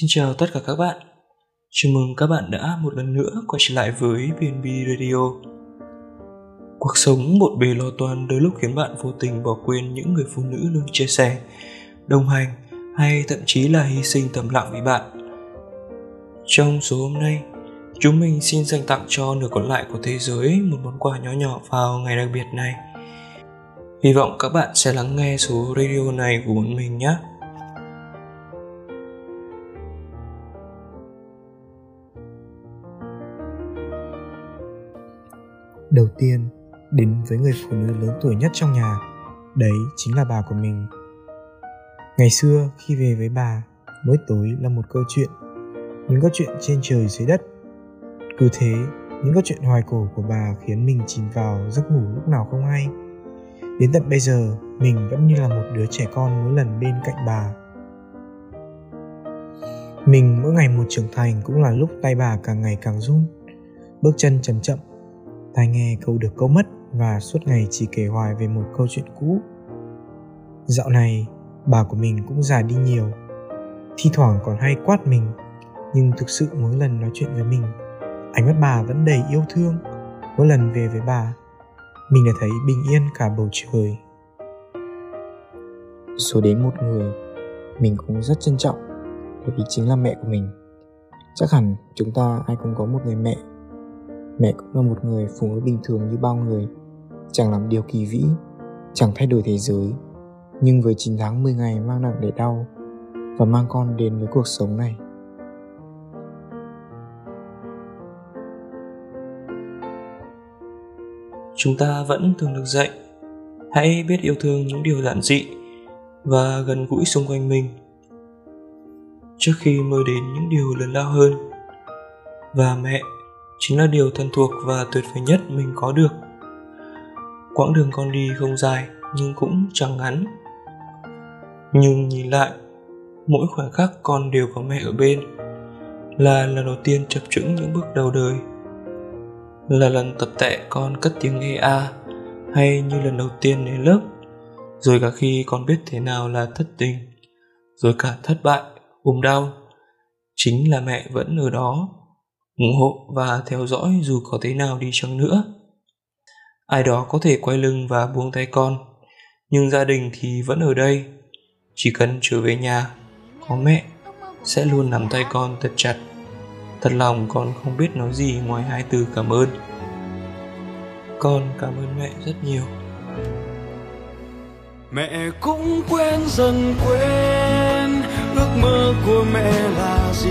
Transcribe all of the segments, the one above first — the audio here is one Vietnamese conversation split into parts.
Xin chào tất cả các bạn. Chào mừng các bạn đã một lần nữa quay trở lại với BNB Radio. Cuộc sống một bề lo toan đôi lúc khiến bạn vô tình bỏ quên những người phụ nữ luôn chia sẻ, đồng hành hay thậm chí là hy sinh thầm lặng vì bạn. Trong số hôm nay, chúng mình xin dành tặng cho nửa còn lại của thế giới một món quà nhỏ nhỏ vào ngày đặc biệt này. Hy vọng các bạn sẽ lắng nghe số radio này của bọn mình nhé. Đầu tiên đến với người phụ nữ lớn tuổi nhất trong nhà. Đấy chính là bà của mình. Ngày xưa khi về với bà, mỗi tối là một câu chuyện. Những câu chuyện trên trời dưới đất. Cứ thế, những câu chuyện hoài cổ của bà khiến mình chìm vào giấc ngủ lúc nào không hay. Đến tận bây giờ, mình vẫn như là một đứa trẻ con mỗi lần bên cạnh bà. Mình mỗi ngày một trưởng thành cũng là lúc tay bà càng ngày càng run. Bước chân chậm chậm tai nghe câu được câu mất và suốt ngày chỉ kể hoài về một câu chuyện cũ. Dạo này, bà của mình cũng già đi nhiều. Thi thoảng còn hay quát mình, nhưng thực sự mỗi lần nói chuyện với mình, ánh mắt bà vẫn đầy yêu thương. Mỗi lần về với bà, mình đã thấy bình yên cả bầu trời. Số đến một người, mình cũng rất trân trọng, bởi vì chính là mẹ của mình. Chắc hẳn chúng ta ai cũng có một người mẹ Mẹ cũng là một người phụ nữ bình thường như bao người. Chẳng làm điều kỳ vĩ Chẳng thay đổi thế giới, Nhưng với 9 tháng 10 ngày mang nặng để đau Và mang con đến với cuộc sống này. Chúng ta vẫn thường được dạy, Hãy biết yêu thương những điều giản dị Và gần gũi xung quanh mình. Trước khi mơ đến những điều lớn lao hơn, Và mẹ chính là điều thân thuộc và tuyệt vời nhất mình có được. Quãng đường con đi không dài, nhưng cũng chẳng ngắn. Nhưng nhìn lại, mỗi khoảnh khắc con đều có mẹ ở bên, là lần đầu tiên chập chững những bước đầu đời. Là lần tập tệ con cất tiếng nghe a, hay như lần đầu tiên đến lớp, rồi cả khi con biết thế nào là thất tình, rồi cả thất bại, ốm đau, chính là mẹ vẫn ở đó ủng hộ và theo dõi dù có thế nào đi chăng nữa. Ai đó có thể quay lưng và buông tay con, nhưng gia đình thì vẫn ở đây. Chỉ cần trở về nhà, có mẹ sẽ luôn nắm tay con thật chặt. Thật lòng con không biết nói gì ngoài hai từ cảm ơn. Con cảm ơn mẹ rất nhiều. Mẹ cũng quên dần quên ước mơ của mẹ là gì?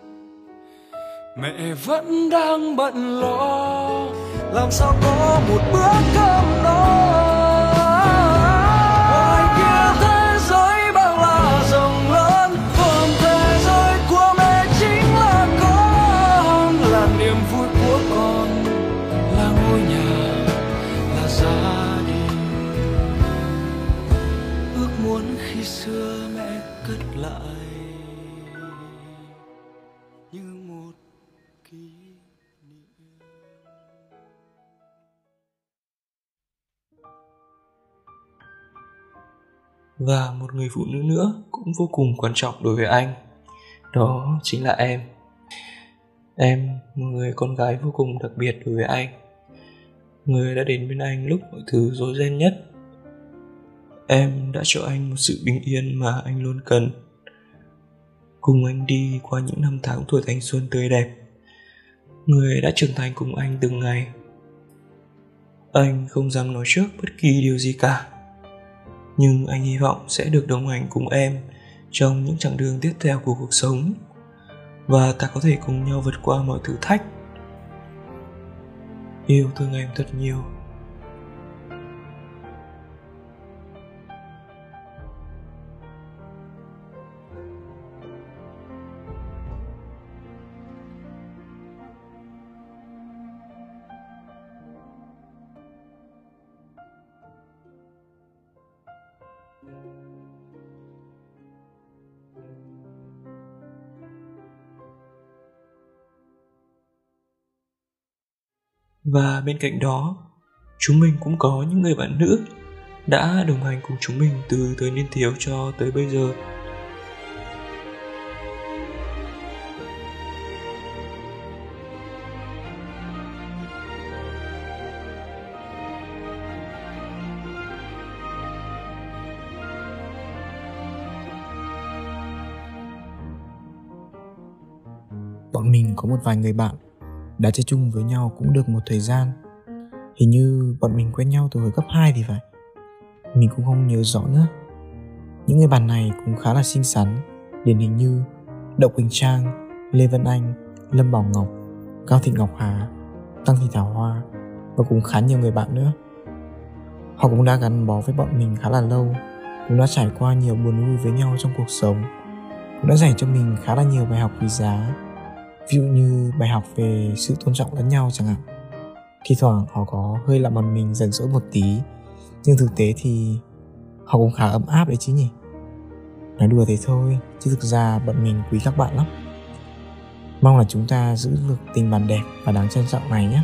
Mẹ vẫn đang bận lo làm sao có một bữa cơm no? Và một người phụ nữ nữa cũng vô cùng quan trọng đối với anh. Đó chính là em. Em, một người con gái vô cùng đặc biệt đối với anh. Người đã đến bên anh lúc mọi thứ rối ren nhất. Em đã cho anh một sự bình yên mà anh luôn cần. Cùng anh đi qua những năm tháng tuổi thanh xuân tươi đẹp. Người đã trưởng thành cùng anh từng ngày. Anh không dám nói trước bất kỳ điều gì cả nhưng anh hy vọng sẽ được đồng hành cùng em trong những chặng đường tiếp theo của cuộc sống. Và ta có thể cùng nhau vượt qua mọi thử thách. Yêu thương em thật nhiều. Và bên cạnh đó, chúng mình cũng có những người bạn nữ đã đồng hành cùng chúng mình từ thời niên thiếu cho tới bây giờ. Bọn mình có một vài người bạn đã chơi chung với nhau cũng được một thời gian. Hình như bọn mình quen nhau từ hồi cấp 2 thì phải. Mình cũng không nhớ rõ nữa. Những người bạn này cũng khá là xinh xắn, điển hình như đậu quỳnh trang, lê vân anh, lâm bảo ngọc, cao thị ngọc hà, tăng thị thảo hoa và cũng khá nhiều người bạn nữa. Họ cũng đã gắn bó với bọn mình khá là lâu, cũng đã trải qua nhiều buồn vui với nhau trong cuộc sống, cũng đã dành cho mình khá là nhiều bài học quý giá ví dụ như bài học về sự tôn trọng lẫn nhau chẳng hạn. Thi thoảng họ có hơi làm mặt mình dần dỗi một tí, nhưng thực tế thì họ cũng khá ấm áp đấy chứ nhỉ? Nói đùa thế thôi, chứ thực ra bọn mình quý các bạn lắm. Mong là chúng ta giữ được tình bạn đẹp và đáng trân trọng này nhé.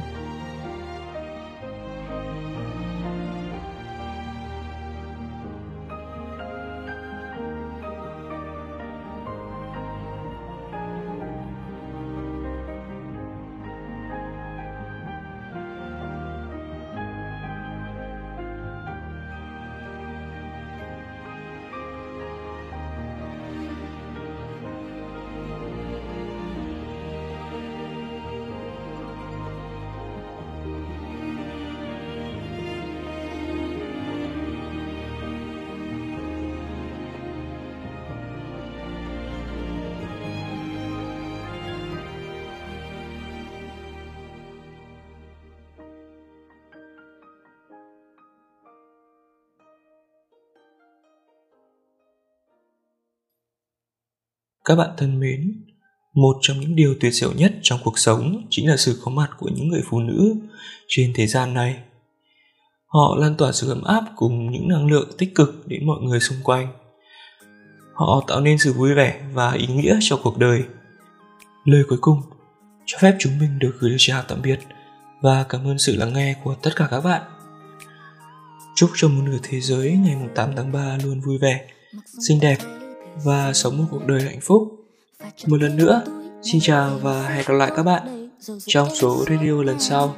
Các bạn thân mến, một trong những điều tuyệt diệu nhất trong cuộc sống chính là sự có mặt của những người phụ nữ trên thế gian này. Họ lan tỏa sự ấm áp cùng những năng lượng tích cực đến mọi người xung quanh. Họ tạo nên sự vui vẻ và ý nghĩa cho cuộc đời. Lời cuối cùng, cho phép chúng mình được gửi lời chào tạm biệt và cảm ơn sự lắng nghe của tất cả các bạn. Chúc cho một nửa thế giới ngày 8 tháng 3 luôn vui vẻ, xinh đẹp và sống một cuộc đời hạnh phúc. Một lần nữa, xin chào và hẹn gặp lại các bạn trong số radio lần sau.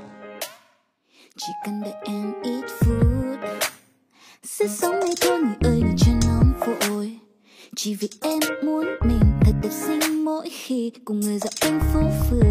Chỉ cần đợi em ít phút Sẽ sống ngay thôi người ơi đừng cho nóng vội Chỉ vì em muốn mình thật đẹp xinh mỗi khi cùng người dạo quanh phố phường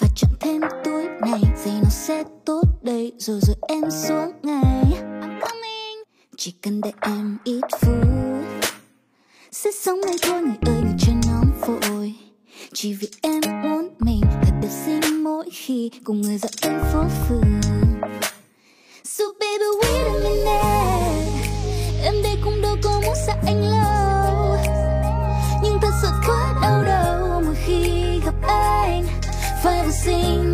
và chọn thêm túi này giày nó sẽ tốt đây. Rồi rồi em xuống ngay. I'm coming. Chỉ cần để em ít phút. Sẽ sống ngay thôi, người ơi, người cho nóng vội. Chỉ vì em muốn mình thật đẹp xinh mỗi khi cùng người dạo trên phố phường. So baby, wait a minute. Em đây cũng đâu có muốn xa anh lâu. Phải